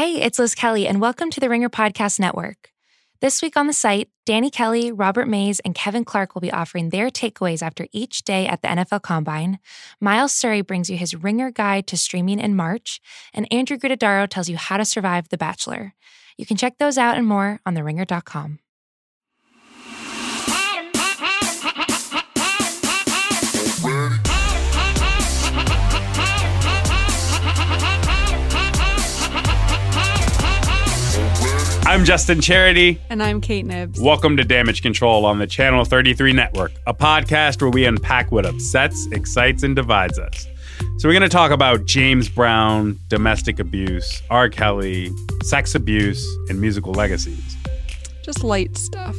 Hey, it's Liz Kelly, and welcome to the Ringer Podcast Network. This week on the site, Danny Kelly, Robert Mays, and Kevin Clark will be offering their takeaways after each day at the NFL Combine. Miles Surrey brings you his Ringer guide to streaming in March, and Andrew Gruttadaro tells you how to survive The Bachelor. You can check those out and more on theringer.com. I'm Justin Charity. And I'm Kate Knibbs. Welcome to Damage Control on the Channel 33 Network, a podcast where we unpack what upsets, excites, and divides us. So, we're going to talk about James Brown, domestic abuse, R. Kelly, sex abuse, and musical legacies. Just light stuff.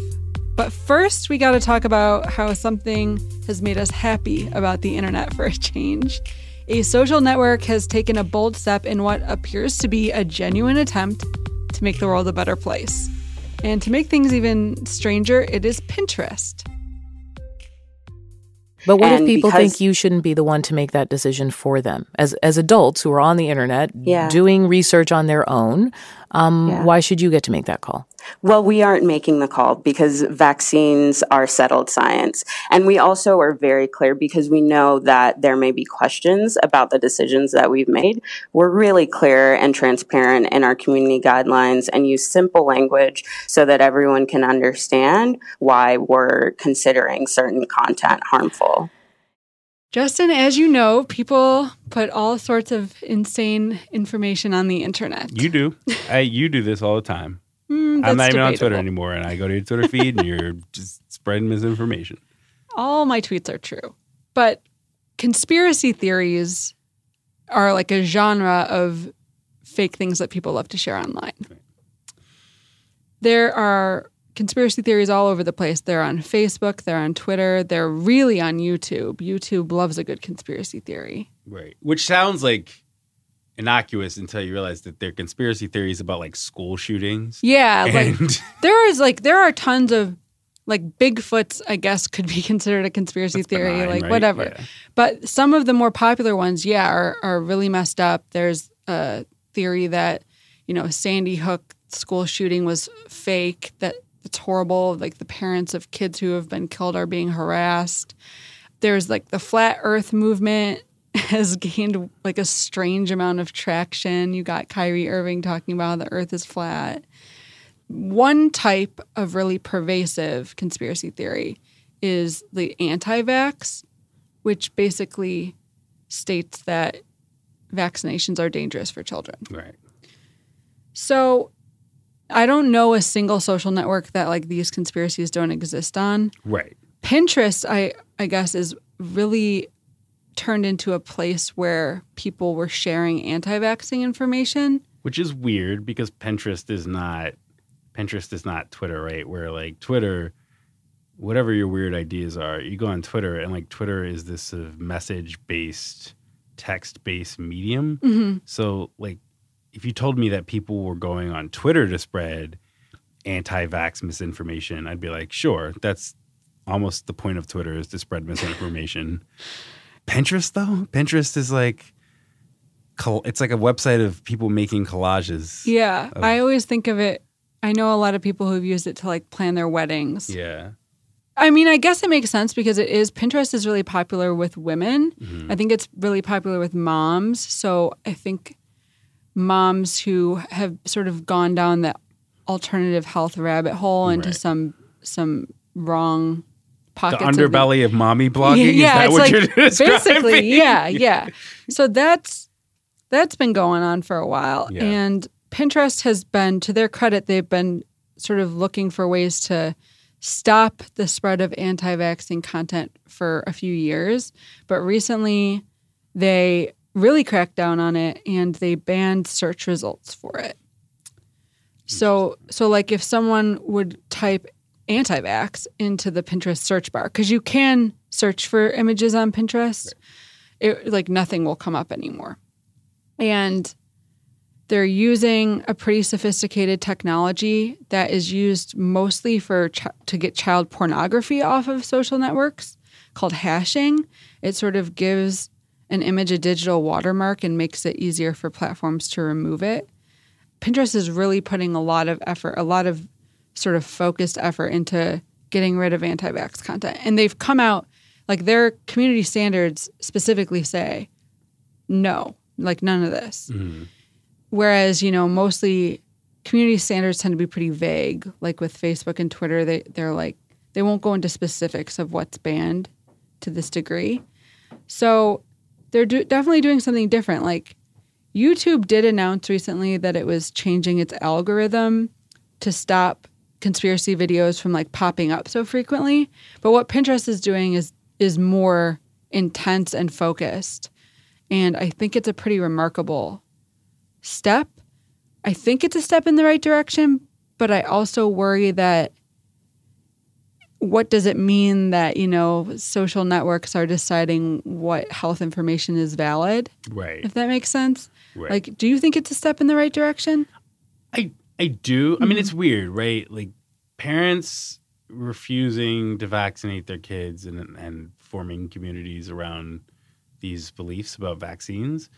But first, we got to talk about how something has made us happy about the internet for a change. A social network has taken a bold step in what appears to be a genuine attempt to make the world a better place. And to make things even stranger, it is Pinterest. But what And if people because- think you shouldn't be the one to make that decision for them? As as adults who are on the internet Yeah. doing research on their own, um, Yeah. why should you get to make that call? Well, we aren't making the call because vaccines are settled science. And we also are very clear because we know that there may be questions about the decisions that we've made. We're really clear and transparent in our community guidelines and use simple language so that everyone can understand why we're considering certain content harmful. Justin, as you know, people put all sorts of insane information on the internet. You do. I, you do this all the time. Hmm, I'm not even on Twitter anymore, and I go to your Twitter feed and you're just spreading misinformation. All my tweets are true. But conspiracy theories are like a genre of fake things that people love to share online. There are conspiracy theories all over the place. They're on Facebook, they're on Twitter, they're really on YouTube. YouTube loves a good conspiracy theory. Right. Which sounds like innocuous until you realize that they're conspiracy theories about like school shootings. Yeah, like there is like there are tons of like Bigfoot's I guess could be considered a conspiracy That's theory, benign, like right? whatever. Yeah. But some of the more popular ones, yeah, are are really messed up. There's a theory that, you know, Sandy Hook school shooting was fake, that it's horrible. Like the parents of kids who have been killed are being harassed. There's like the flat earth movement has gained like a strange amount of traction. You got Kyrie Irving talking about the earth is flat. One type of really pervasive conspiracy theory is the anti vax, which basically states that vaccinations are dangerous for children. Right. So I don't know a single social network that like these conspiracies don't exist on. Right. Pinterest, I I guess, is really turned into a place where people were sharing anti-vaxxing information. Which is weird because Pinterest is not Pinterest is not Twitter, right? Where like Twitter, whatever your weird ideas are, you go on Twitter and like Twitter is this sort of message based, text based medium. Mm-hmm. So like if you told me that people were going on Twitter to spread anti-vax misinformation, I'd be like, sure, that's almost the point of Twitter is to spread misinformation. Pinterest though, Pinterest is like it's like a website of people making collages. Yeah, of- I always think of it. I know a lot of people who've used it to like plan their weddings. Yeah. I mean, I guess it makes sense because it is Pinterest is really popular with women. Mhm. I think it's really popular with moms. So I think moms who have sort of gone down the alternative health rabbit hole into Right. some some wrong The pockets. of underbelly of mommy blogging. Yeah, is that it's what like basically, yeah, yeah. So that's that's been going on for a while, Yeah. and Pinterest has been, to their credit, they've been sort of looking for ways to stop the spread of anti-vaccine content for a few years, but recently they really cracked down on it and they banned search results for it. So, so like if someone would type anti-vax into the Pinterest search bar, because you can search for images on Pinterest, it, like nothing will come up anymore. And they're using a pretty sophisticated technology that is used mostly for ch- to get child pornography off of social networks called hashing. It sort of gives an image a digital watermark and makes it easier for platforms to remove it. Pinterest is really putting a lot of effort, a lot of sort of focused effort into getting rid of anti-vax content. And they've come out like their community standards specifically say no, like none of this. Mhm. Whereas, you know, mostly community standards tend to be pretty vague. Like with Facebook and Twitter, they they're like they won't go into specifics of what's banned to this degree. So they're do- definitely doing something different. Like YouTube did announce recently that it was changing its algorithm to stop conspiracy videos from like popping up so frequently. But what Pinterest is doing is is more intense and focused. And I think it's a pretty remarkable step. I think it's a step in the right direction, but I also worry that what does it mean that, you know, social networks are deciding what health information is valid, Right. if that makes sense? Right. Like, do you think it's a step in the right direction? I I do. I mean, Mhm. it's weird, right? Like parents refusing to vaccinate their kids and and forming communities around these beliefs about vaccines.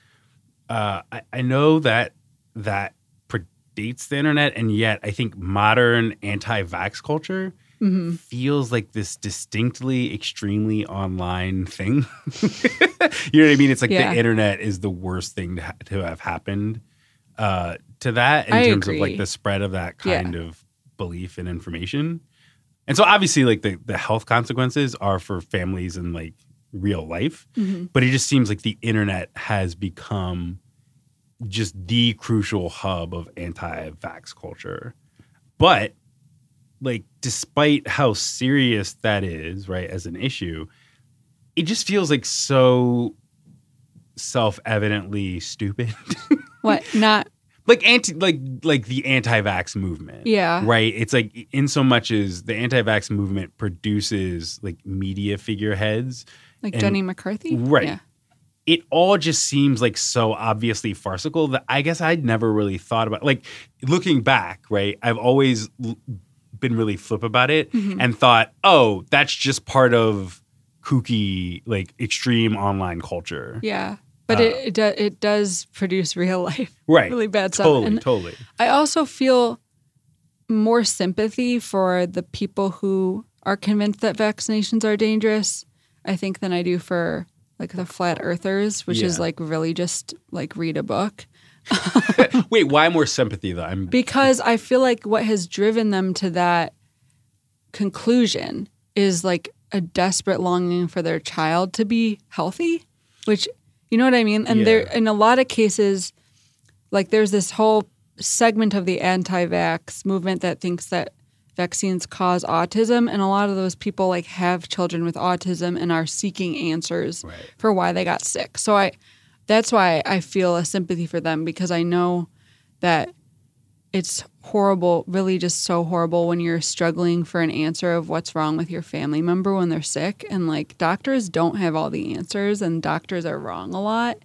Uh, I, I know that that predates the internet, and yet I think modern anti-vax culture Mm-hmm. feels like this distinctly extremely online thing. you know what I mean? It's like Yeah. the internet is the worst thing to, ha- to have happened uh, to that in I terms of like the spread of that Yeah. kind of belief and information. And so obviously like the, the health consequences are for families and like real life, Mm-hmm. but it just seems like the internet has become just the crucial hub of anti-vax culture. But like despite how serious that is, right, as an issue, it just feels like so self-evidently stupid. What? Not, like anti like like the anti-vax movement. yeah. Right. It's like in so much as the anti-vax movement produces like media figureheads Like And- Jenny McCarthy? Right. Yeah. it all just seems like so obviously farcical that I guess I'd never really thought about. Like looking back, right? I've always l- been really flip about it Mhm. and thought, oh, that's just part of kooky, like extreme online culture. Yeah. But Uh, it, it, do, it does produce real life, Right. really bad stuff. Totally. And totally. I also feel more sympathy for the people who are convinced that vaccinations are dangerous, I think, than I do for like the flat earthers, which is like really just like read a book. Wait, why more sympathy though? I'm Because I feel like what has driven them to that conclusion is like a desperate longing for their child to be healthy, which you know what I mean? And there in a lot of cases like there's this whole segment of the anti-vax movement that thinks that vaccines cause autism and a lot of those people like have children with autism and are seeking answers right. for why they got sick. So I that's why I feel a sympathy for them because I know that it's horrible, really just so horrible when you're struggling for an answer of what's wrong with your family member when they're sick and like doctors don't have all the answers and doctors are wrong a lot.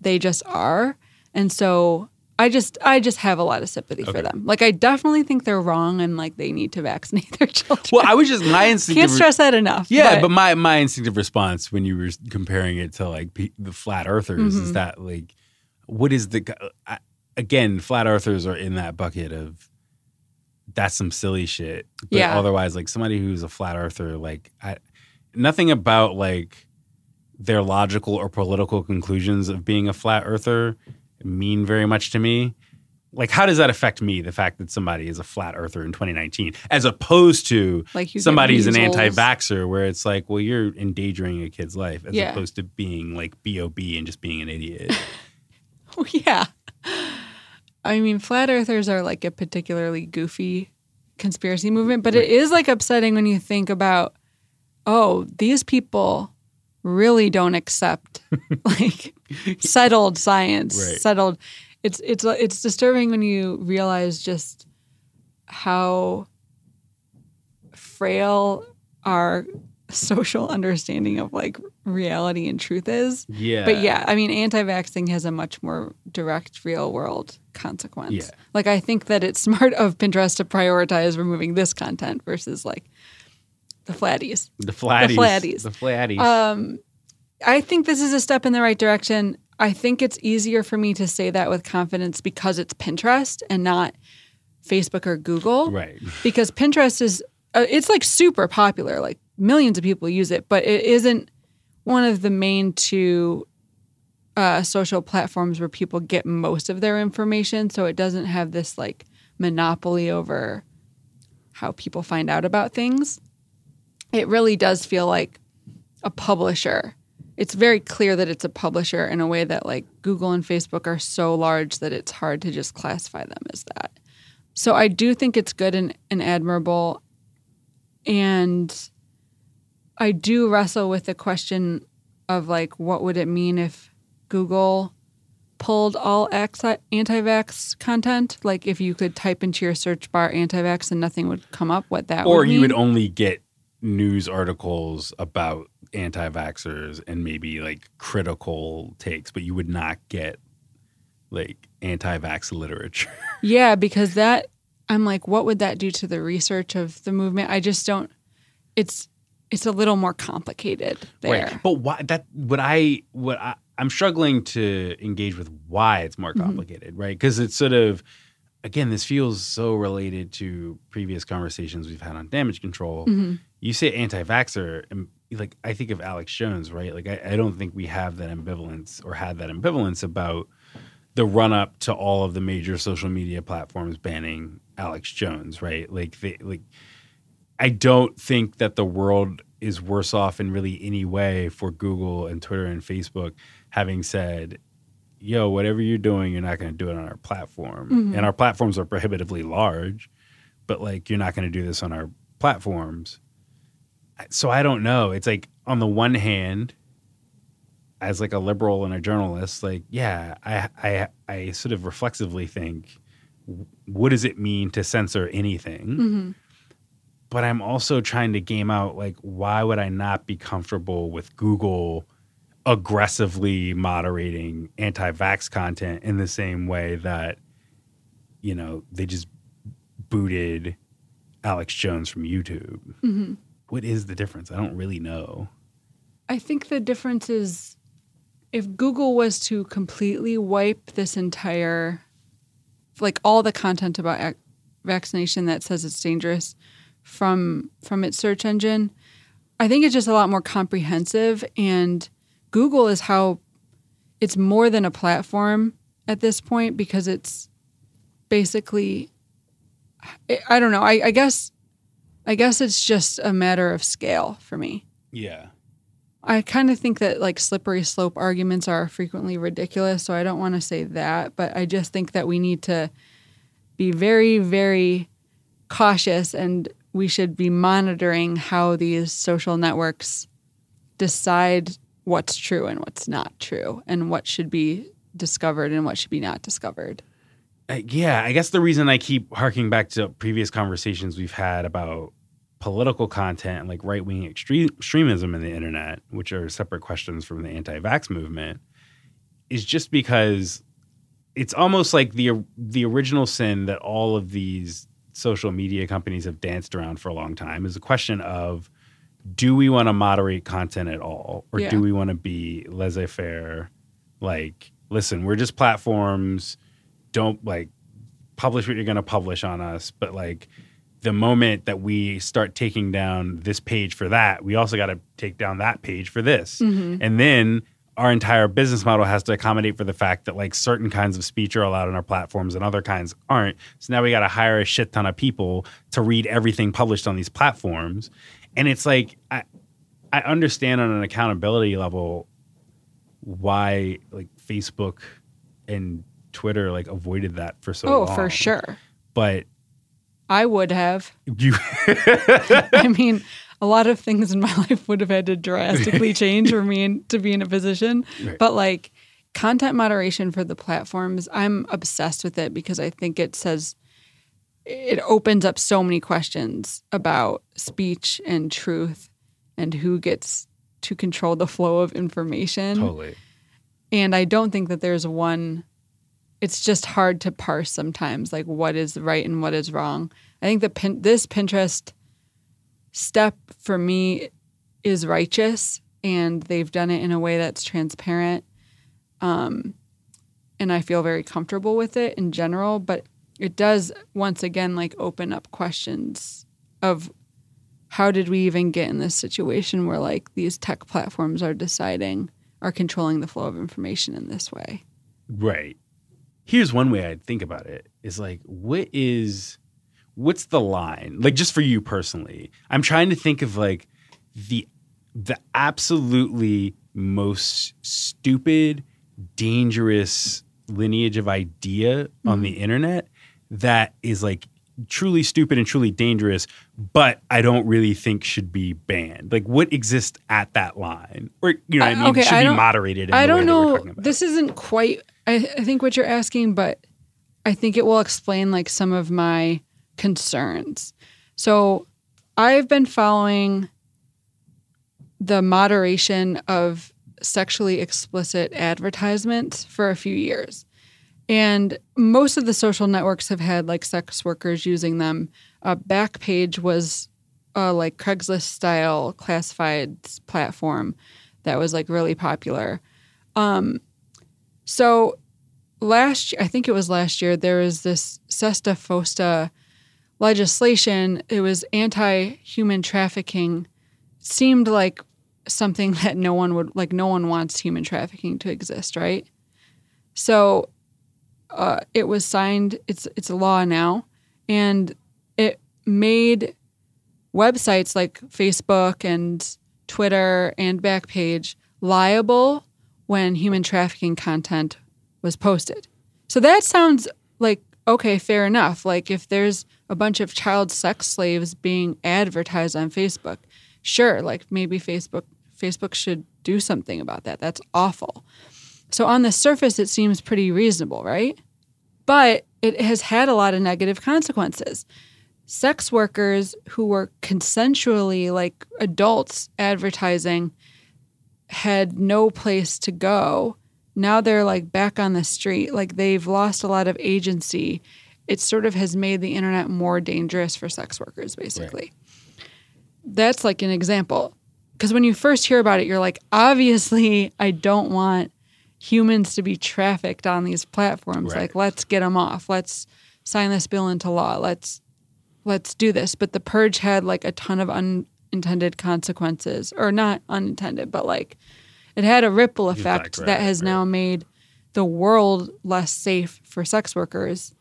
They just are. And so I just I just have a lot of sympathy Okay. for them. Like I definitely think they're wrong and like they need to vaccinate their children. Well, I was just my instinctive Can't stress that enough. Yeah, but, my my instinctive response when you were comparing it to like the flat earthers is Mhm. that like what is the I, again flat earthers are in that bucket of that's some silly shit. But Yeah. otherwise like somebody who's a flat earther like I nothing about like their logical or political conclusions of being a flat earther mean very much to me. Like how does that affect me the fact that somebody is a flat earther in 2019 as opposed to like somebody's an anti-vaxxer where it's like well you're endangering a kid's life as Yeah. opposed to being like bob and just being an idiot Oh, yeah. I mean, flat earthers are like a particularly goofy conspiracy movement, but Right. it is like upsetting when you think about, oh, these people really don't accept like settled science, Right. settled. It's it's it's disturbing when you realize just how frail our social understanding of like reality and truth is. yeah But yeah, I mean, anti-vaxxing has a much more direct, real-world consequence. Yeah. Like, I think that it's smart of Pinterest to prioritize removing this content versus like the flatties. the flatties flatties. the flatties Um, I think this is a step in the right direction. I think it's easier for me to say that with confidence because it's Pinterest and not Facebook or Google. Right. Because Pinterest is uh, it's like super popular, like millions of people use it, but it isn't one of the main two uh, social platforms where people get most of their information. So it doesn't have this like monopoly over how people find out about things. It really does feel like a publisher. It's very clear that it's a publisher in a way that like Google and Facebook are so large that it's hard to just classify them as that. So I do think it's good and, and admirable. And I do wrestle with the question of like, what would it mean if Google pulled all uh, anti vax content? Like, if you could type into your search bar anti vax and nothing would come up, what that or would you would only get news articles about anti-vaxxers and maybe like critical takes, but you would not get like anti-vax literature. Yeah, because that I'm like, what would that do to the research of the movement? I just don't. It's it's a little more complicated there. Right. But why that what I what I I'm struggling to engage with why it's more Mhm. complicated, right? Because it's sort of again, this feels so related to previous conversations we've had on damage control. Mhm. You say anti-vaxxer, and like I think of Alex Jones, right? Like I, I don't think we have that ambivalence or had that ambivalence about the run up to all of the major social media platforms banning Alex Jones, right? Like they like I don't think that the world is worse off in really any way for Google and Twitter and Facebook having said, yo, whatever you're doing, you're not going to do it on our platform. Mhm. And our platforms are prohibitively large, but like you're not going to do this on our platforms. So I don't know. It's like on the one hand, as like a liberal and a journalist, like yeah, I I I sort of reflexively think, what does it mean to censor anything? Mhm. But I'm also trying to game out like why would I not be comfortable with Google aggressively moderating anti-vax content in the same way that you know they just booted Alex Jones from YouTube. Mhm. What is the difference? I don't really know. I think the difference is if Google was to completely wipe this entire, like all the content about ac- vaccination that says it's dangerous from from its search engine, I think it's just a lot more comprehensive. And Google is how it's more than a platform at this point because it's basically, I, don't know. I, I guess, I guess it's just a matter of scale for me. Yeah. I kind of think that like slippery slope arguments are frequently ridiculous, so I don't want to say that, but I just think that we need to be very, very cautious and we should be monitoring how these social networks decide what's true and what's not true and what should be discovered and what should be not discovered. Uh, yeah, I guess the reason I keep harking back to previous conversations we've had about political content and like right wing extreme, extremism in the internet, which are separate questions from the anti vax movement, is just because it's almost like the the original sin that all of these social media companies have danced around for a long time is a question of do we want to moderate content at all? Or Yeah. do we want to be laissez-faire? Like listen we're just platforms. Don't like publish what you're going to publish on us. But like the moment that we start taking down this page for that we also got to take down that page for this. Mm-hmm. And then our entire business model has to accommodate for the fact that like certain kinds of speech are allowed on our platforms and other kinds aren't so now we got to hire a shit ton of people to read everything published on these platforms and it's like i i understand on an accountability level why like facebook and twitter like avoided that for so oh, long for sure. but I would have. you I mean, a lot of things in my life would have had to drastically change for me in- to be in a position. Right. But like content moderation for the platforms, I'm obsessed with it because I think it says it opens up so many questions about speech and truth and who gets to control the flow of information. totally And I don't think that there's one it's just hard to parse sometimes like what is right and what is wrong. I think the pin, this Pinterest step for me is righteous and they've done it in a way that's transparent. Um, and I feel very comfortable with it in general, but it does once again like open up questions of how did we even get in this situation where like these tech platforms are deciding are controlling the flow of information in this way Right. Here's one way I'd think about it is like, what is, what's the line? Like, just for you personally, I'm trying to think of like the, the absolutely most stupid, dangerous lineage of idea on the internet that is like truly stupid and truly dangerous, but I don't really think should be banned. Like, what exists at that line, or you know, what I Uh, mean, okay, should I be moderated. In I don't know. talking about. This isn't quite. I, I think what you're asking, but I think it will explain like some of my concerns. So I've been following the moderation of sexually explicit advertisements for a few years. And most of the social networks have had like sex workers using them. Uh, Backpage was a like Craigslist style classifieds platform that was like really popular. Um, so last I think it was last year, there was this Sesta Fosta legislation. It was anti human trafficking. Seemed like something that no one would like. No one wants human trafficking to exist, right? So uh, it was signed. It's it's a law now, and it made websites like Facebook and Twitter and Backpage liable when human trafficking content was posted. So that sounds like okay, fair enough. Like if there's a bunch of child sex slaves being advertised on Facebook, sure, like maybe Facebook Facebook should do something about that. That's awful. So on the surface it seems pretty reasonable, right? But it has had a lot of negative consequences sex workers who were consensually like adults advertising had no place to go. Now they're like back on the street, like they've lost a lot of agency. It sort of has made the internet more dangerous for sex workers, basically. That's like an example. Because when you first hear about it, you're like, obviously, I don't want humans to be trafficked on these platforms. Right. Like, let's get them off. Let's sign this bill into law. Let's let's do this. But the purge had like a ton of unintended consequences, or not unintended, but like it had a ripple effect right, that has right. now made the world less safe for sex workers.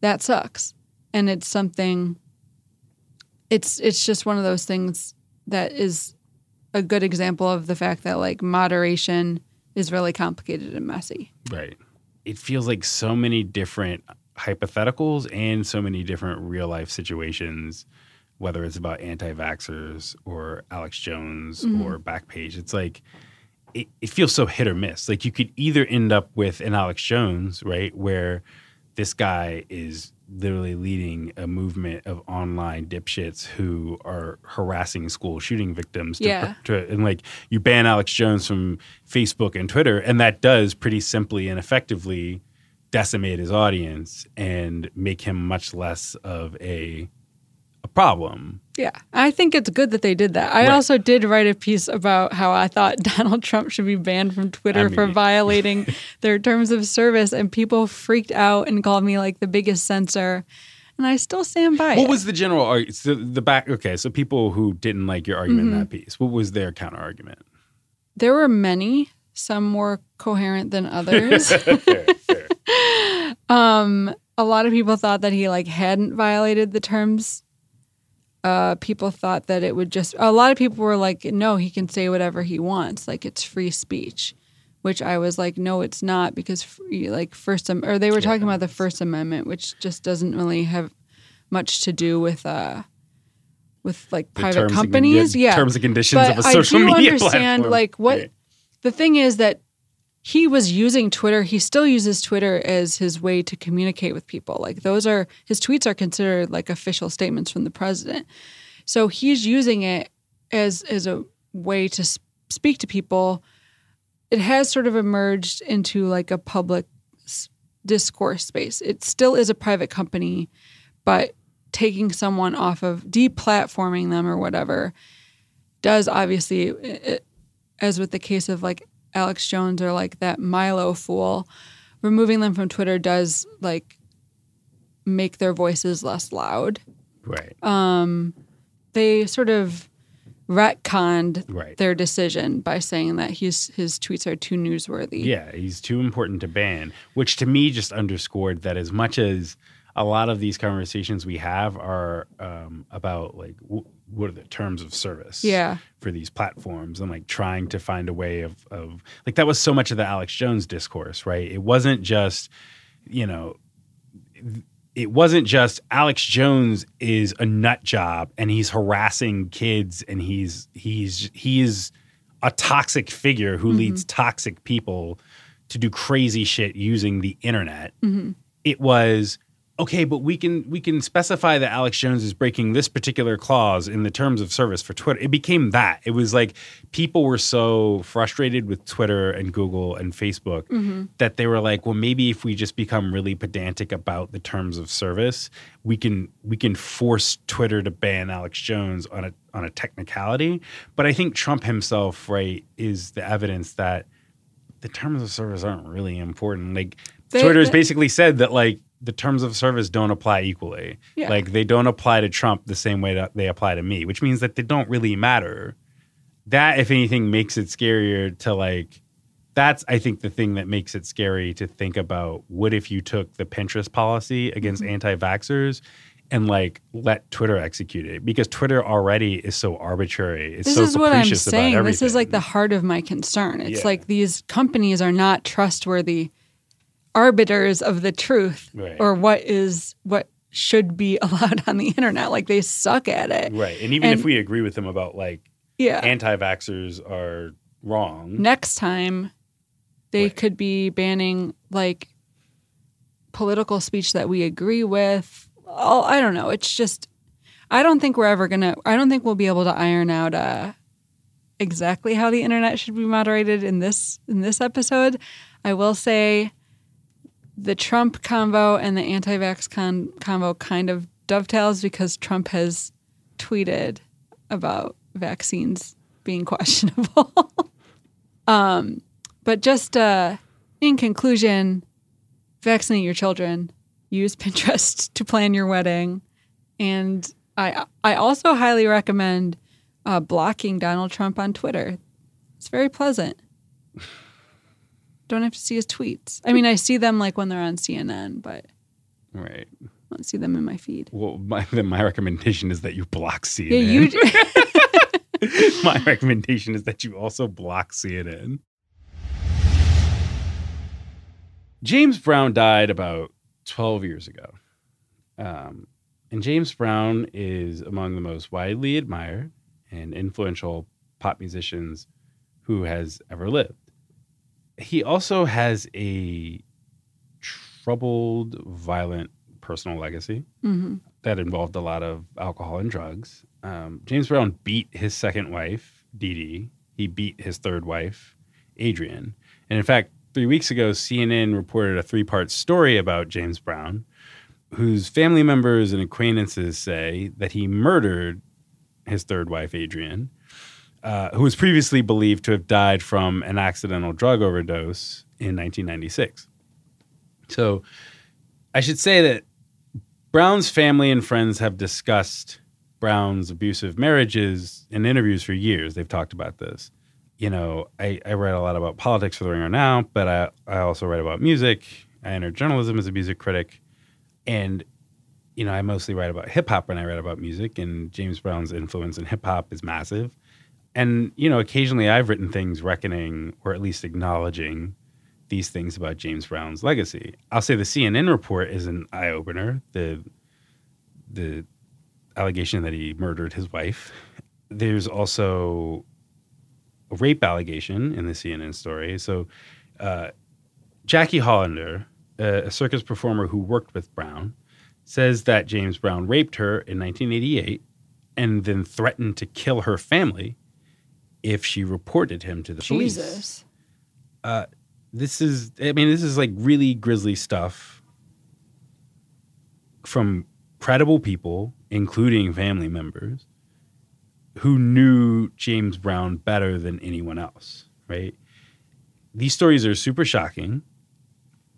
That sucks, and it's something. It's it's just one of those things that is a good example of the fact that like moderation is really complicated and messy. Right. It feels like so many different hypotheticals and so many different real life situations, whether it's about anti vaxxers or Alex Jones mm-hmm. or Backpage. It's like, it, it feels so hit or miss. Like you could either end up with an Alex Jones, right, where this guy is literally leading a movement of online dipshits who are harassing school shooting victims. To, Yeah. to, and like you ban Alex Jones from Facebook and Twitter, and that does pretty simply and effectively decimate his audience and make him much less of a a problem. Yeah, I think it's good that they did that. I Right. also did write a piece about how I thought Donald Trump should be banned from Twitter I for violating their terms of service, and people freaked out and called me like the biggest censor. And I still stand by What it. was the general argument? So the back, okay, so people who didn't like your argument Mm-hmm. in that piece, what was their counter argument? there were many, some more coherent than others. um, a lot of people thought that he like hadn't violated the terms. Uh, people thought that it would just. A lot of people were like, "No, he can say whatever he wants. Like it's free speech," which I was like, "No, it's not," because free, like First Am- or they were talking about the First Amendment, which just doesn't really have much to do with uh with like The private and companies. condi- yeah, terms and conditions but of a social I do media understand platform. like what Right. the thing is that he was using Twitter. He still uses Twitter as his way to communicate with people. Like those are his tweets are considered like official statements from the president. So he's using it as as a way to speak to people. It has sort of emerged into like a public discourse space. It still is a private company, but taking someone off of deplatforming them or whatever does obviously, it, as with the case of like Alex Jones or like that Milo fool, removing them from Twitter does like make their voices less loud. Right. Um, they sort of retconned right. their decision by saying that his his tweets are too newsworthy. Yeah, he's too important to ban, which to me just underscored that as much as a lot of these conversations we have are um, about like w- what are the terms of service Yeah. for these platforms and like trying to find a way of, of like that was so much of the Alex Jones discourse, right? It wasn't just, you know, it wasn't just Alex Jones is a nut job and he's harassing kids and he's he's he's a toxic figure who mm-hmm. leads toxic people to do crazy shit using the internet. Mm-hmm. It was okay, but we can we can specify that Alex Jones is breaking this particular clause in the terms of service for Twitter. It became that. It was like people were so frustrated with Twitter and Google and Facebook mm-hmm. that they were like, well, maybe if we just become really pedantic about the terms of service, we can we can force Twitter to ban Alex Jones on a on a technicality. But I think Trump himself, right, is the evidence that the terms of service aren't really important. Like They- Twitter's they- basically said that like the terms of service don't apply equally. Yeah. Like they don't apply to Trump the same way that they apply to me, which means that they don't really matter. That, if anything, makes it scarier to like. That's I think the thing that makes it scary to think about. What if you took the Pinterest policy against Mm-hmm. anti-vaxxers and like let Twitter execute it because Twitter already is so arbitrary. It's This so is what I'm saying. This is like the heart of my concern. It's Yeah. like these companies are not trustworthy arbiters of the truth Right. or what is what should be allowed on the internet. Like they suck at it. right. And even And- if we agree with them about like Yeah. anti-vaxxers are wrong, Next time they Right. could be banning like political speech that we agree with. Oh, I don't know. It's just I don't think we're ever gonna I don't think we'll be able to iron out uh exactly how the internet should be moderated in this in this episode. I will say the Trump convo and the anti-vax con- convo kind of dovetails because Trump has tweeted about vaccines being questionable. um, but just uh, in conclusion, vaccinate your children. Use Pinterest to plan your wedding, and I I also highly recommend uh, blocking Donald Trump on Twitter. It's very pleasant. Don't have to see his tweets. I mean, I see them like when they're on CNN, but right. I don't see them in my feed. Well, my, then my recommendation is that you block CNN. Yeah, you. my recommendation is that you also block CNN. James Brown died about 12 years ago. Um, and James Brown is among the most widely admired and influential pop musicians who has ever lived. He also has a troubled, violent personal legacy hmm that involved a lot of alcohol and drugs. Um, James Brown beat his second wife, Dee Dee. He beat his third wife, Adrienne. And in fact, three weeks ago, CNN reported a three part story about James Brown, whose family members and acquaintances say that he murdered his third wife, Adrienne, uh, who was previously believed to have died from an accidental drug overdose in 1996. So I should say that Brown's family and friends have discussed Brown's abusive marriages in interviews for years. They've talked about this. You know, I, I write a lot about politics for The Ringer now, but I, I also write about music. I entered journalism as a music critic. And, you know, I mostly write about hip hop when I write about music, and James Brown's influence in hip hop is massive. And, you know, occasionally I've written things reckoning or at least acknowledging these things about James Brown's legacy. I'll say the CNN report is an eye opener. The the allegation that he murdered his wife. There's also a rape allegation in the CNN story. So uh, Jacque Hollander, a, a circus performer who worked with Brown, says that James Brown raped her in 1988 and then threatened to kill her family if she reported him to the police Jesus. Uh, this is i mean this is like really grisly stuff from credible people including family members who knew james brown better than anyone else right these stories are super shocking,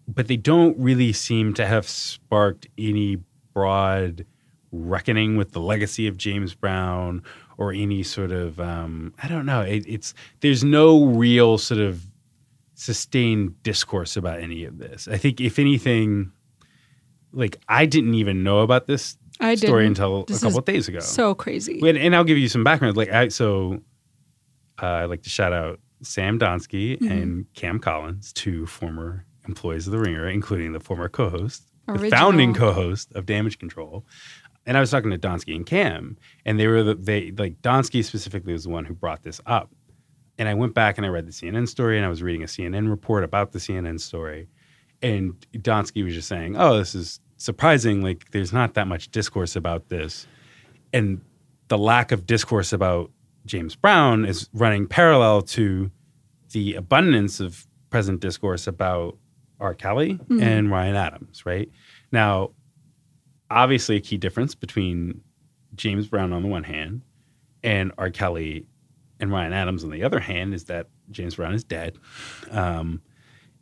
but they don't really seem to have sparked any broad reckoning with the legacy of James Brown or any sort of um, I don't know. It, it's there's no real sort of sustained discourse about any of this. I think if anything, like I didn't even know about this I story didn't. until This a couple days ago. So crazy. and, and I'll give you some background. Like I so uh, I'd like to shout out Sam Donsky Mm-hmm. and Cam Collins, two former employees of the Ringer, including the former co-host, the founding co-host of Damage Control. And I was talking to Donsky and Cam, and they were the, they like Donsky specifically was the one who brought this up. And I went back and I read the CNN story, and I was reading a CNN report about the CNN story, and Donsky was just saying, "Oh, this is surprising. Like, there's not that much discourse about this." and the lack of discourse about James Brown is running parallel to the abundance of present discourse about R. Kelly mm-hmm. and Ryan Adams, right? Now, obviously, a key difference between James Brown on the one hand and R. Kelly and Ryan Adams on the other hand is that James Brown is dead um,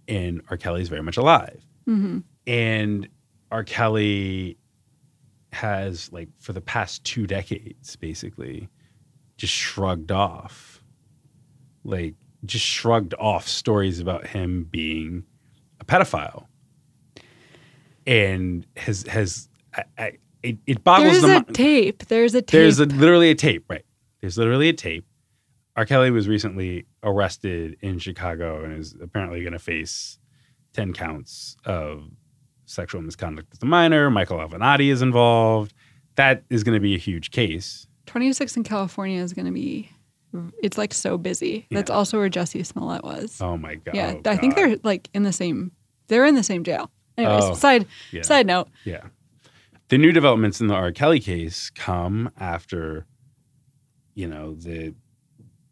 and R. Kelly is very much alive. hmm And R. Kelly has, like, for the past two decades, basically, just shrugged off, like, just shrugged off stories about him being a pedophile, and has has I, I, it, it boggles There's the a tape. There's a tape. there's a, literally a tape, right? There's literally a tape. R. Kelly was recently arrested in Chicago and is apparently going to face 10 counts of sexual misconduct with a minor. Michael Avenatti is involved. That is going to be a huge case. 26 in California is going to be. It's like so busy. That's also where Jussie Smollett was. Oh my God. yeah, Oh, I think they're like in the same. They're in the same jail. Anyways, Oh, side yeah. side note. Yeah. The new developments in the R. Kelly case come after, you know, the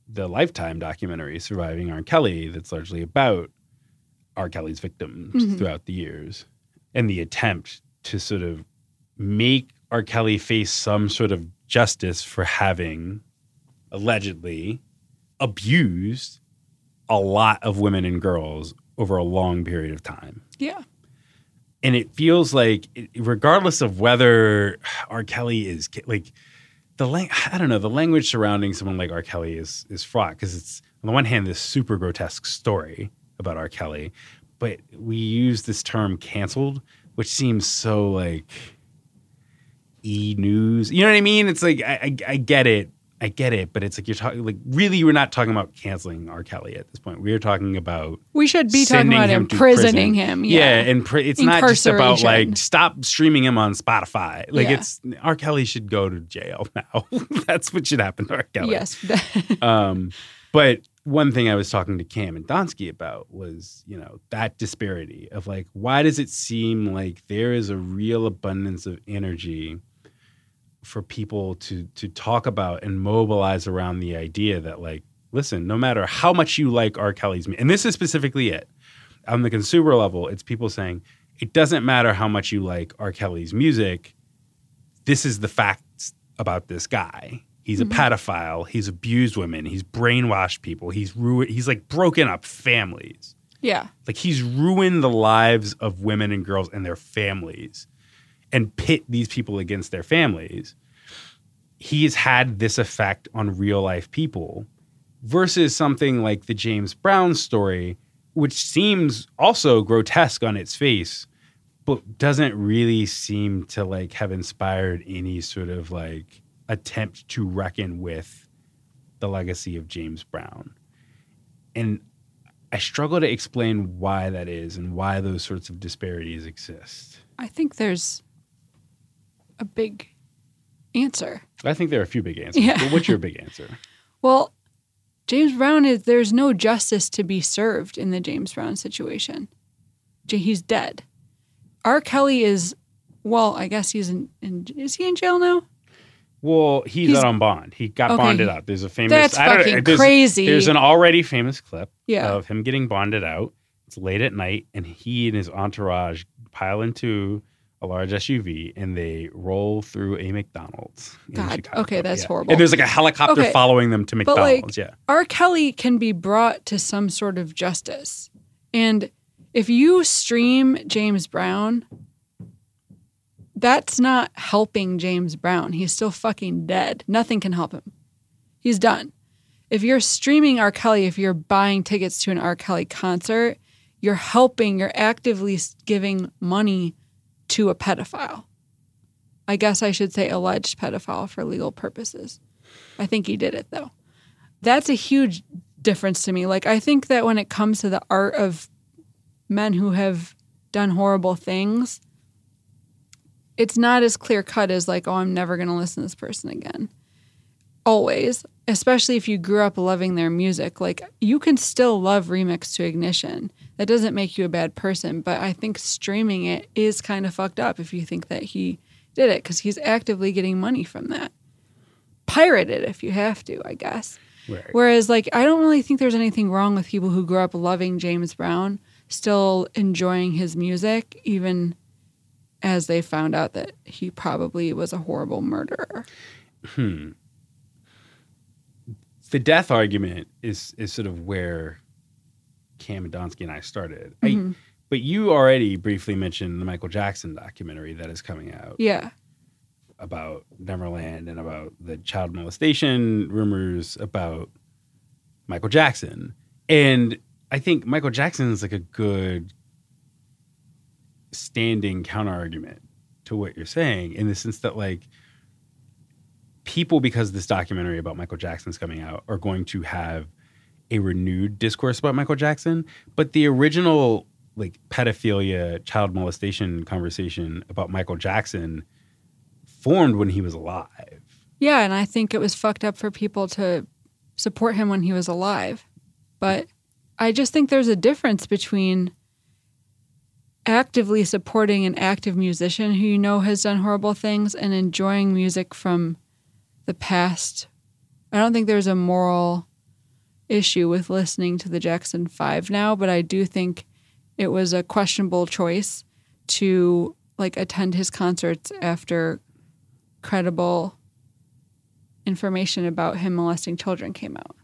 the Lifetime documentary "Surviving R. Kelly" that's largely about R. Kelly's victims Mhm. throughout the years, and the attempt to sort of make R. Kelly face some sort of justice for having allegedly abused a lot of women and girls over a long period of time Yeah. And it feels like regardless of whether R. Kelly is like the lang- I don't know the language surrounding someone like R. Kelly is is fraught because it's on the one hand this super grotesque story about R. Kelly, but we use this term canceled, which seems so like e news. You know what I mean? It's like I, I, I get it. I get it, but it's like you're talking like really we're not talking about canceling R. Kelly at this point. We're talking about We should be talking about him imprisoning prison. him. Yeah, Yeah. and pr- it's not just about like stop streaming him on Spotify. Like Yeah. it's R. Kelly should go to jail now. That's what should happen to R. Kelly. yes. Um, but one thing I was talking to Cam and Donsky about was, you know, that disparity of like, why does it seem like there is a real abundance of energy for people to to talk about and mobilize around the idea that like, listen, no matter how much you like R. Kelly's, mu- and this is specifically it on the consumer level, it's people saying it doesn't matter how much you like R. Kelly's music. This is the facts about this guy. He's Mhm. a pedophile. He's abused women. He's brainwashed people. He's ruined. He's like broken up families. yeah. Like he's ruined the lives of women and girls and their families, and pit these people against their families. He's had this effect on real life people, versus something like the James Brown story, which seems also grotesque on its face, but doesn't really seem to like have inspired any sort of like attempt to reckon with the legacy of James Brown. And I struggle to explain why that is and why those sorts of disparities exist. I think there's a big answer. I think there are a few big answers. Yeah. But what's your big answer? Well, James Brown is there's no justice to be served in the James Brown situation. He's dead. R. Kelly is well, I guess he's in, in is he in jail now? Well, he's, He's- out on bond. He got Okay. bonded out. There's a famous. That's I don't fucking there's- crazy. There's an already famous clip Yeah. of him getting bonded out. It's late at night, and he and his entourage pile into a large SUV and they roll through a McDonald's. God, okay, that's Yeah. horrible. And there's like a helicopter Okay, following them to but, like, McDonald's. yeah. R. Kelly can be brought to some sort of justice. And if you stream James Brown, that's not helping James Brown. He's still fucking dead. Nothing can help him. He's done. If you're streaming R. Kelly, if you're buying tickets to an R. Kelly concert, you're helping, you're actively giving money to a pedophile. I guess I should say alleged pedophile for legal purposes. I think he did it though that's a huge difference to me. Like I think that when it comes to the art of men who have done horrible things, it's not as clear cut as like, oh, I'm never going to listen to this person again. Always, especially if you grew up loving their music. Like you can still love Remix to Ignition. That doesn't make you a bad person, but I think streaming it is kind of fucked up if you think that he did it because he's actively getting money from that. Pirate it if you have to, I guess. Right. Whereas, like, I don't really think there's anything wrong with people who grew up loving James Brown, still enjoying his music, even as they found out that he probably was a horrible murderer. Hmm. The death argument is is sort of where Cam Adonsky and I started. I, Mhm. but you already briefly mentioned the Michael Jackson documentary that is coming out Yeah. about Neverland and about the child molestation rumors about Michael Jackson. And I think Michael Jackson is like a good standing counter argument to what you're saying in the sense that like people because this documentary about Michael Jackson's coming out are going to have a renewed discourse about Michael Jackson, but the original like pedophilia, child molestation conversation about Michael Jackson formed when he was alive. Yeah. And I think it was fucked up for people to support him when he was alive. But I just think there's a difference between actively supporting an active musician who you know has done horrible things and enjoying music from the past. I don't think there's a moral issue with listening to the Jackson 5 now, but I do think it was a questionable choice to like attend his concerts after credible information about him molesting children came out.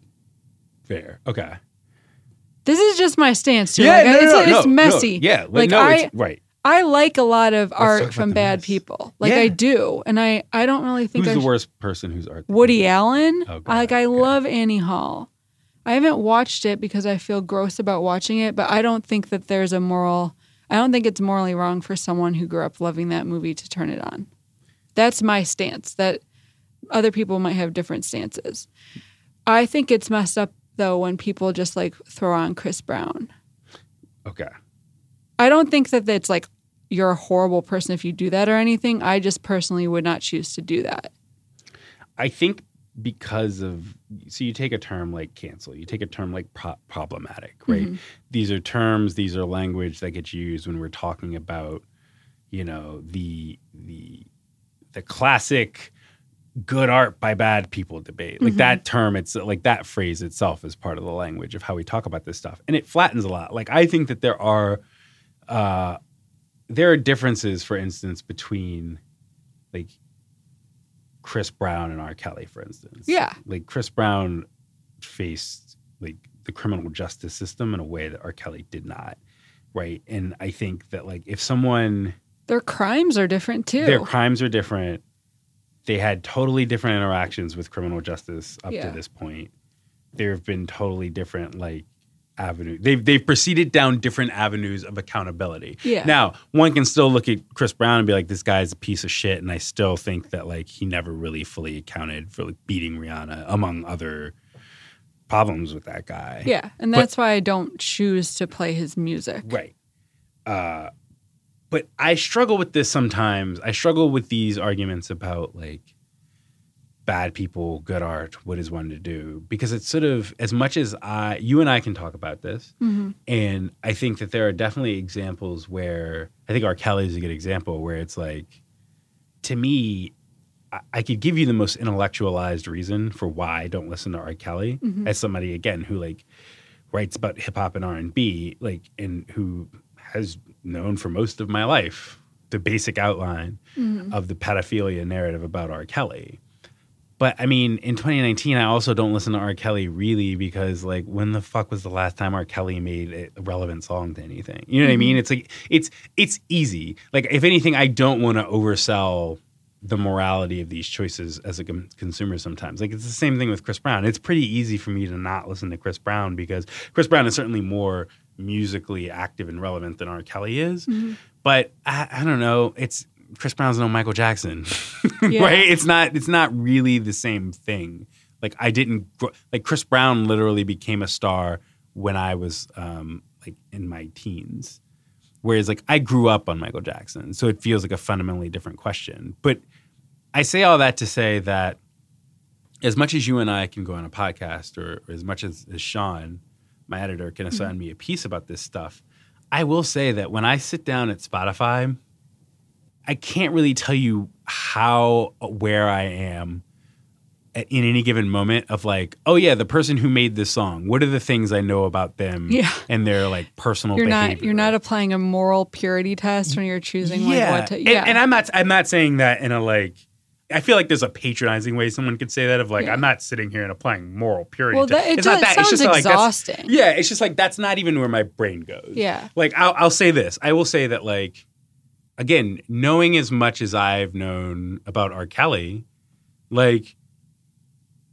Fair. Okay. This is just my stance too. Yeah, like, it's, it's messy. yeah. Like, no, I- right. I like a lot of art from bad people. Like Yeah. I do, and I I don't really think Who's I the sh- worst person whose art? Woody Allen. Oh, God, like I love Annie Hall. I haven't watched it because I feel gross about watching it, but I don't think that there's a moral. I don't think it's morally wrong for someone who grew up loving that movie to turn it on. That's my stance. That other people might have different stances. I think it's messed up though when people just like throw on Chris Brown. Okay. I don't think that it's like you're a horrible person if you do that or anything. I just personally would not choose to do that. I think because of so you take a term like cancel, you take a term like pro- problematic, right? Mhm. These are terms, these are language that gets used when we're talking about, you know, the the the classic good art by bad people debate. Like Mhm. that term, it's like that phrase itself is part of the language of how we talk about this stuff, and it flattens a lot. Like I think that there are uh, there are differences, for instance, between like Chris Brown and R. Kelly, for instance. Yeah. Like Chris Brown faced like the criminal justice system in a way that R. Kelly did not. Right. And I think that like if someone Their crimes are different too. their crimes are different, they had totally different interactions with criminal justice up Yeah. to this point. There have been totally different like avenue. They've they've proceeded down different avenues of accountability. Yeah. Now, one can still look at Chris Brown and be like, this guy's a piece of shit. And I still think that like he never really fully accounted for like beating Rihanna, among other problems with that guy. yeah, and But- that's why I don't choose to play his music. Right. Uh, but I struggle with this sometimes. I struggle with these arguments about like bad people, good art, what is one to do? Because it's sort of as much as I, you and I can talk about this, Mhm. and I think that there are definitely examples where I think R. Kelly is a good example where it's like, to me, I, I could give you the most intellectualized reason for why I don't listen to R. Kelly Mhm. as somebody again who like writes about hip hop and R and B, like and who has known for most of my life the basic outline Mm-hmm. of the pedophilia narrative about R. Kelly. But I mean, in 2019, I also don't listen to R. Kelly really because, like, when the fuck was the last time R. Kelly made a relevant song to anything? You know what I mean? Mm-hmm. It's like it's it's easy. Like, if anything, I don't want to oversell the morality of these choices as a con- consumer sometimes. Like it's the same thing with Chris Brown. It's pretty easy for me to not listen to Chris Brown because Chris Brown is certainly more musically active and relevant than R. Kelly is. Mm-hmm. But I, I don't know. It's Chris Brown's no Michael Jackson, Yeah. right? It's not. It's not really the same thing. Like I didn't grow, like Chris Brown literally became a star when I was um, like in my teens. Whereas like I grew up on Michael Jackson, so it feels like a fundamentally different question. But I say all that to say that as much as you and I can go on a podcast, or, or as much as, as Sean, my editor, can assign me a piece about this stuff, I will say that when I sit down at Spotify, I can't really tell you how uh, where I am at, in any given moment of like, oh yeah, the person who made this song. What are the things I know about them Yeah. and their like personal You're behavior? not you're not applying a moral purity test when you're choosing like what to and- yeah. And, I'm not I'm not saying that in a like I feel like there's a patronizing way someone could say that of like Yeah. I'm not sitting here and applying moral purity. well that it, it's not does, that. It's sounds just like that's- exhausting. yeah, it's just like that's not even where my brain goes. Yeah. Like I'll, I'll say this. I will say that like again, knowing as much as I've known about R. Kelly, like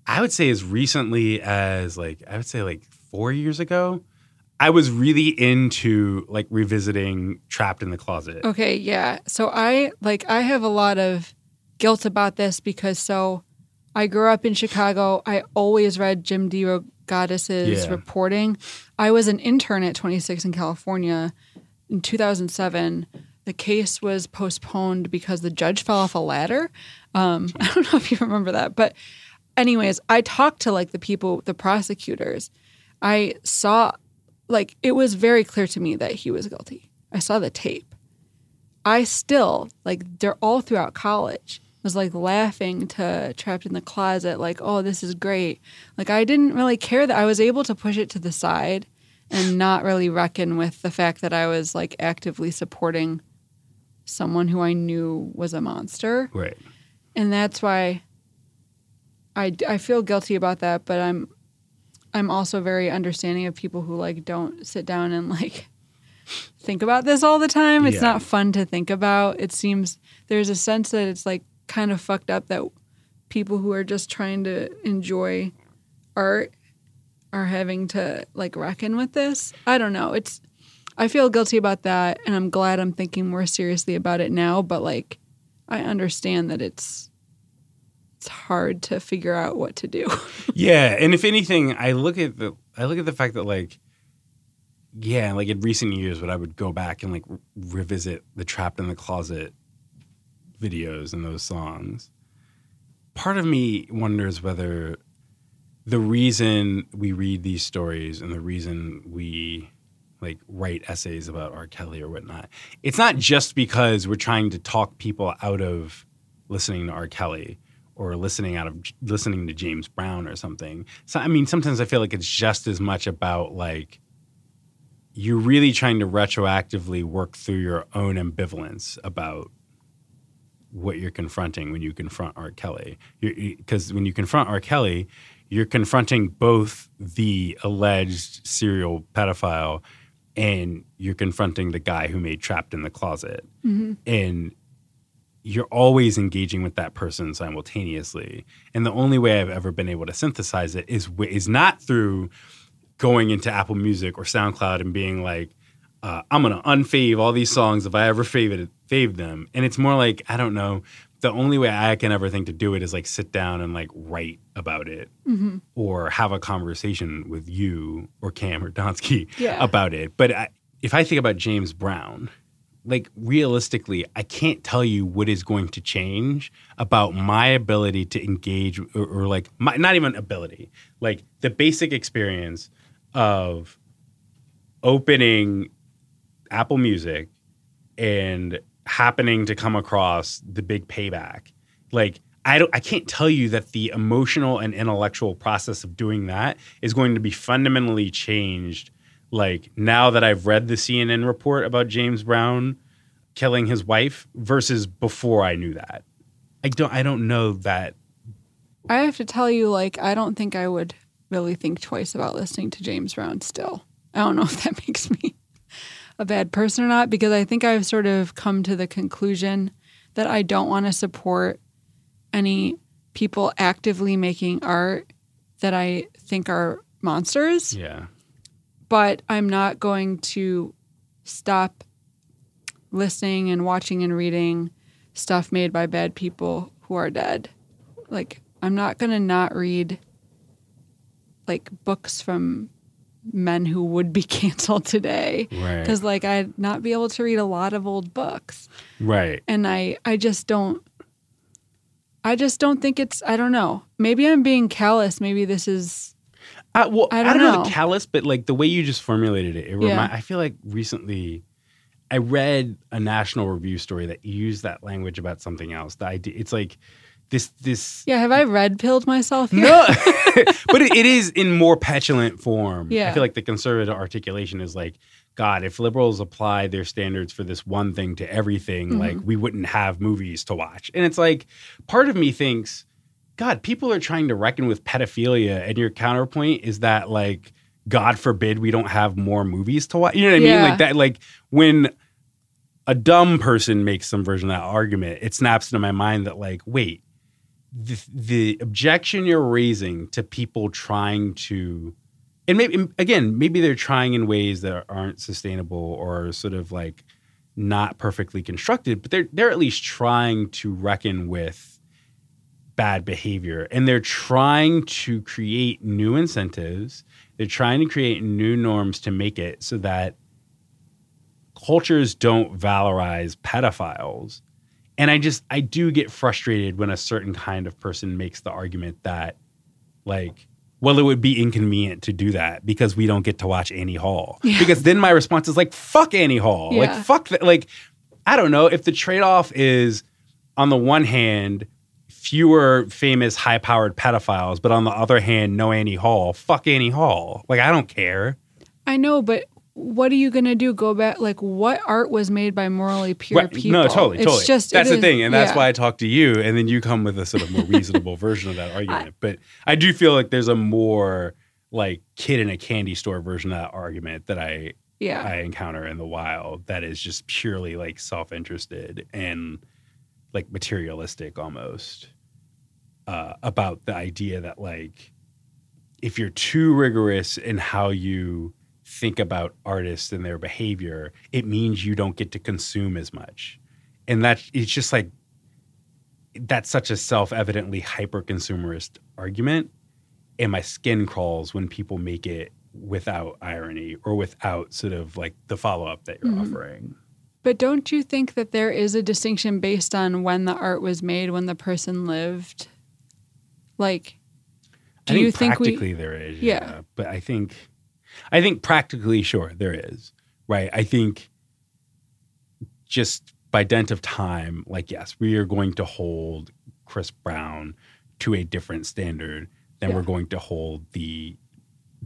I would say as recently as like I would say like four years ago, I was really into like revisiting Trapped in the Closet. Okay, yeah. So I like I have a lot of guilt about this because so I grew up in Chicago. I always read Jim DeRogatis's Yeah. reporting. I was an intern at 26 in California in 2007. The case was postponed because the judge fell off a ladder. Um, I don't know if you remember that, but anyways, I talked to like the people, the prosecutors. I saw like it was very clear to me that he was guilty. I saw the tape. I still like they're all throughout college was like laughing to trapped in the closet like oh this is great like i didn't really care that i was able to push it to the side and not really reckon with the fact that i was like actively supporting someone who i knew was a monster. Right. and that's why I, I feel guilty about that but i'm i'm also very understanding of people who like don't sit down and like think about this all the time. It's Yeah. not fun to think about. It seems there's a sense that it's like kind of fucked up that people who are just trying to enjoy art are having to like reckon with this. I don't know. It's i feel guilty about that and i'm glad i'm thinking more seriously about it now but like i understand that it's it's hard to figure out what to do Yeah, and if anything, I look at the I look at the fact that like yeah, like in recent years when I would go back and like re- revisit the Trapped in the Closet videos and those songs. Part of me wonders whether the reason we read these stories and the reason we like write essays about R. Kelly or whatnot, it's not just because we're trying to talk people out of listening to R. Kelly or listening out of listening to James Brown or something. So I mean, sometimes I feel like it's just as much about like you're really trying to retroactively work through your own ambivalence about what you're confronting when you confront R. Kelly. Because when you confront R. Kelly, you're confronting both the alleged serial pedophile and you're confronting the guy who made Trapped in the Closet. And you're always engaging with that person simultaneously. And the only way I've ever been able to synthesize it is is not through going into Apple Music or SoundCloud and being like, uh, I'm gonna unfave all these songs if I ever fave it, fave them. And it's more like I don't know. The only way I can ever think to do it is like sit down and like write about it, mm-hmm. or have a conversation with you or Cam or Donsky Yeah. about it. But I, if I think about James Brown, like realistically, I can't tell you what is going to change about my ability to engage or, or like my, not even ability, like the basic experience of opening Apple Music and happening to come across the big payback. Like I don't I can't tell you that the emotional and intellectual process of doing that is going to be fundamentally changed like now that I've read the CNN report about James Brown killing his wife versus before I knew that. I don't I don't know that I have to tell you, like, I don't think I would really think twice about listening to James Brown still. I don't know if that makes me a bad person or not, because I think I've sort of come to the conclusion that I don't want to support any people actively making art that I think are monsters. yeah. but I'm not going to stop listening and watching and reading stuff made by bad people who are dead. Like I'm not going to not read like books from men who would be canceled today Right. cuz like I'd not be able to read a lot of old books Right. and I I just don't I just don't think it's I don't know. Maybe I'm being callous. Maybe this is Uh, well, I I don't don't, know. know. the callous, but like the way you just formulated it, it remi- Yeah. I feel like recently I read a national review story that used that language about something else. The idea, it's like this, this. Yeah, have I red pilled myself here? No, but it, it is in more petulant form. yeah I feel like the conservative articulation is like, God, if liberals apply their standards for this one thing to everything, Mm-hmm. like we wouldn't have movies to watch. And it's like, part of me thinks, God, people are trying to reckon with pedophilia, and your counterpoint is that like, God forbid we don't have more movies to watch. You know what I mean? Yeah. Like that, like when a dumb person makes some version of that argument, it snaps into my mind that like, wait, the, the objection you're raising to people trying to and maybe again maybe they're trying in ways that aren't sustainable or sort of like not perfectly constructed but they're they're at least trying to reckon with bad behavior. And they're trying to create new incentives. They're trying to create new norms to make it so that cultures don't valorize pedophiles and i just i do get frustrated when a certain kind of person makes the argument that like well it would be inconvenient to do that because we don't get to watch annie hall. Because then my response is like fuck annie hall. Like fuck that like i don't know. If the trade-off is on the one hand fewer famous high-powered pedophiles but on the other hand no annie hall fuck annie hall. Like i don't care. I know, but what are you going to do? Go back? Like, what art was made by morally pure Right. people? No, totally, It's totally. just that's the is- thing, and that's yeah. why I talk to you, and then you come with a sort of more reasonable version of that argument. but I do feel like there's a more like kid in a candy store version of that argument that I Yeah, I encounter in the wild that is just purely like self interested and like materialistic almost uh, about the idea that like if you're too rigorous in how you think about artists and their behavior, it means you don't get to consume as much. And that it's just like that's such a self-evidently hyper-consumerist argument. And my skin crawls when people make it without irony or without sort of like the follow-up that you're Mhm. offering. but don't you think that there is a distinction based on when the art was made, when the person lived? Like, do think you think practically we? there is, Yeah. yeah. But I think, I think practically, sure, there is, right? I think just by dint of time, like yes, we are going to hold Chris Brown to a different standard than Yeah. we're going to hold the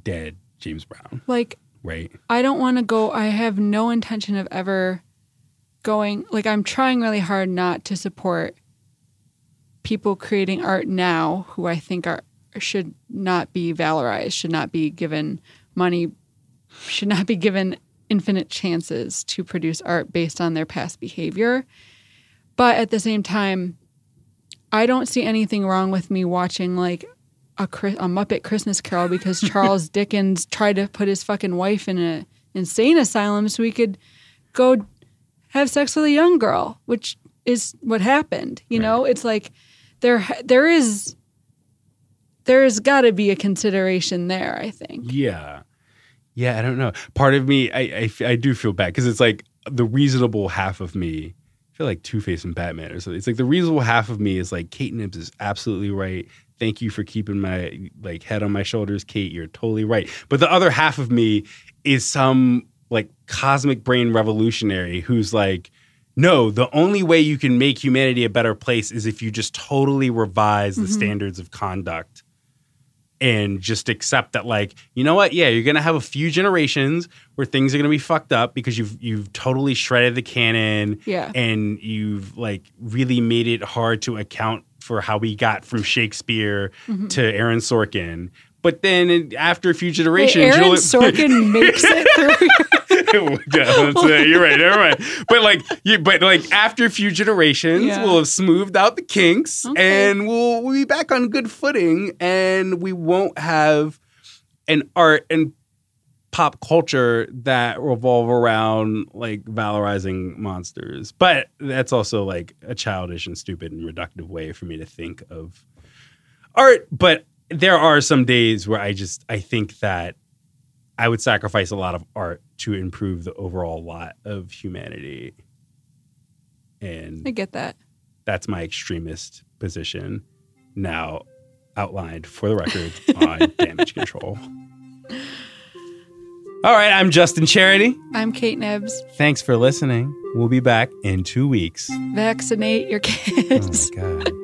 dead James Brown, Like, right? I don't want to go. I have no intention of ever going. Like, I'm trying really hard not to support people creating art now who I think are should not be valorized, should not be given money, should not be given infinite chances to produce art based on their past behavior. But at the same time, I don't see anything wrong with me watching like a, a Muppet Christmas Carol because Charles Dickens tried to put his fucking wife in an insane asylum so he could go have sex with a young girl, which is what happened. You know, it's like there there is there's got to be a consideration there. I think. Yeah. Yeah, I don't know. Part of me, I, I do feel bad because it's like the reasonable half of me. I feel like Two Face and Batman or something. It's like the reasonable half of me is like Kate Knibbs is absolutely right. Thank you for keeping my like head on my shoulders, Kate. You're totally right. But the other half of me is some like cosmic brain revolutionary who's like, no, the only way you can make humanity a better place is if you just totally revise the Mhm. standards of conduct and just accept that like you know what yeah you're gonna have a few generations where things are gonna be fucked up because you've you've totally shredded the canon Yeah. and you've like really made it hard to account for how we got from Shakespeare Mm-hmm. to Aaron Sorkin but then after a few Wait, generations Aaron you'll- Sorkin makes it through. yeah, it. You're right. Never mind. But like, you, but like after a few generations, Yeah. we'll have smoothed out the kinks, Okay. and we'll we'll be back on good footing, and we won't have an art and pop culture that revolve around like valorizing monsters. But that's also like a childish and stupid and reductive way for me to think of art. But there are some days where I just I think that I would sacrifice a lot of art to improve the overall lot of humanity. And I get that. that's my extremist position now outlined for the record on damage control. All right, I'm Justin Charity. I'm Kate Knibbs. Thanks for listening. We'll be back in two weeks. Vaccinate your Oh kids. my God.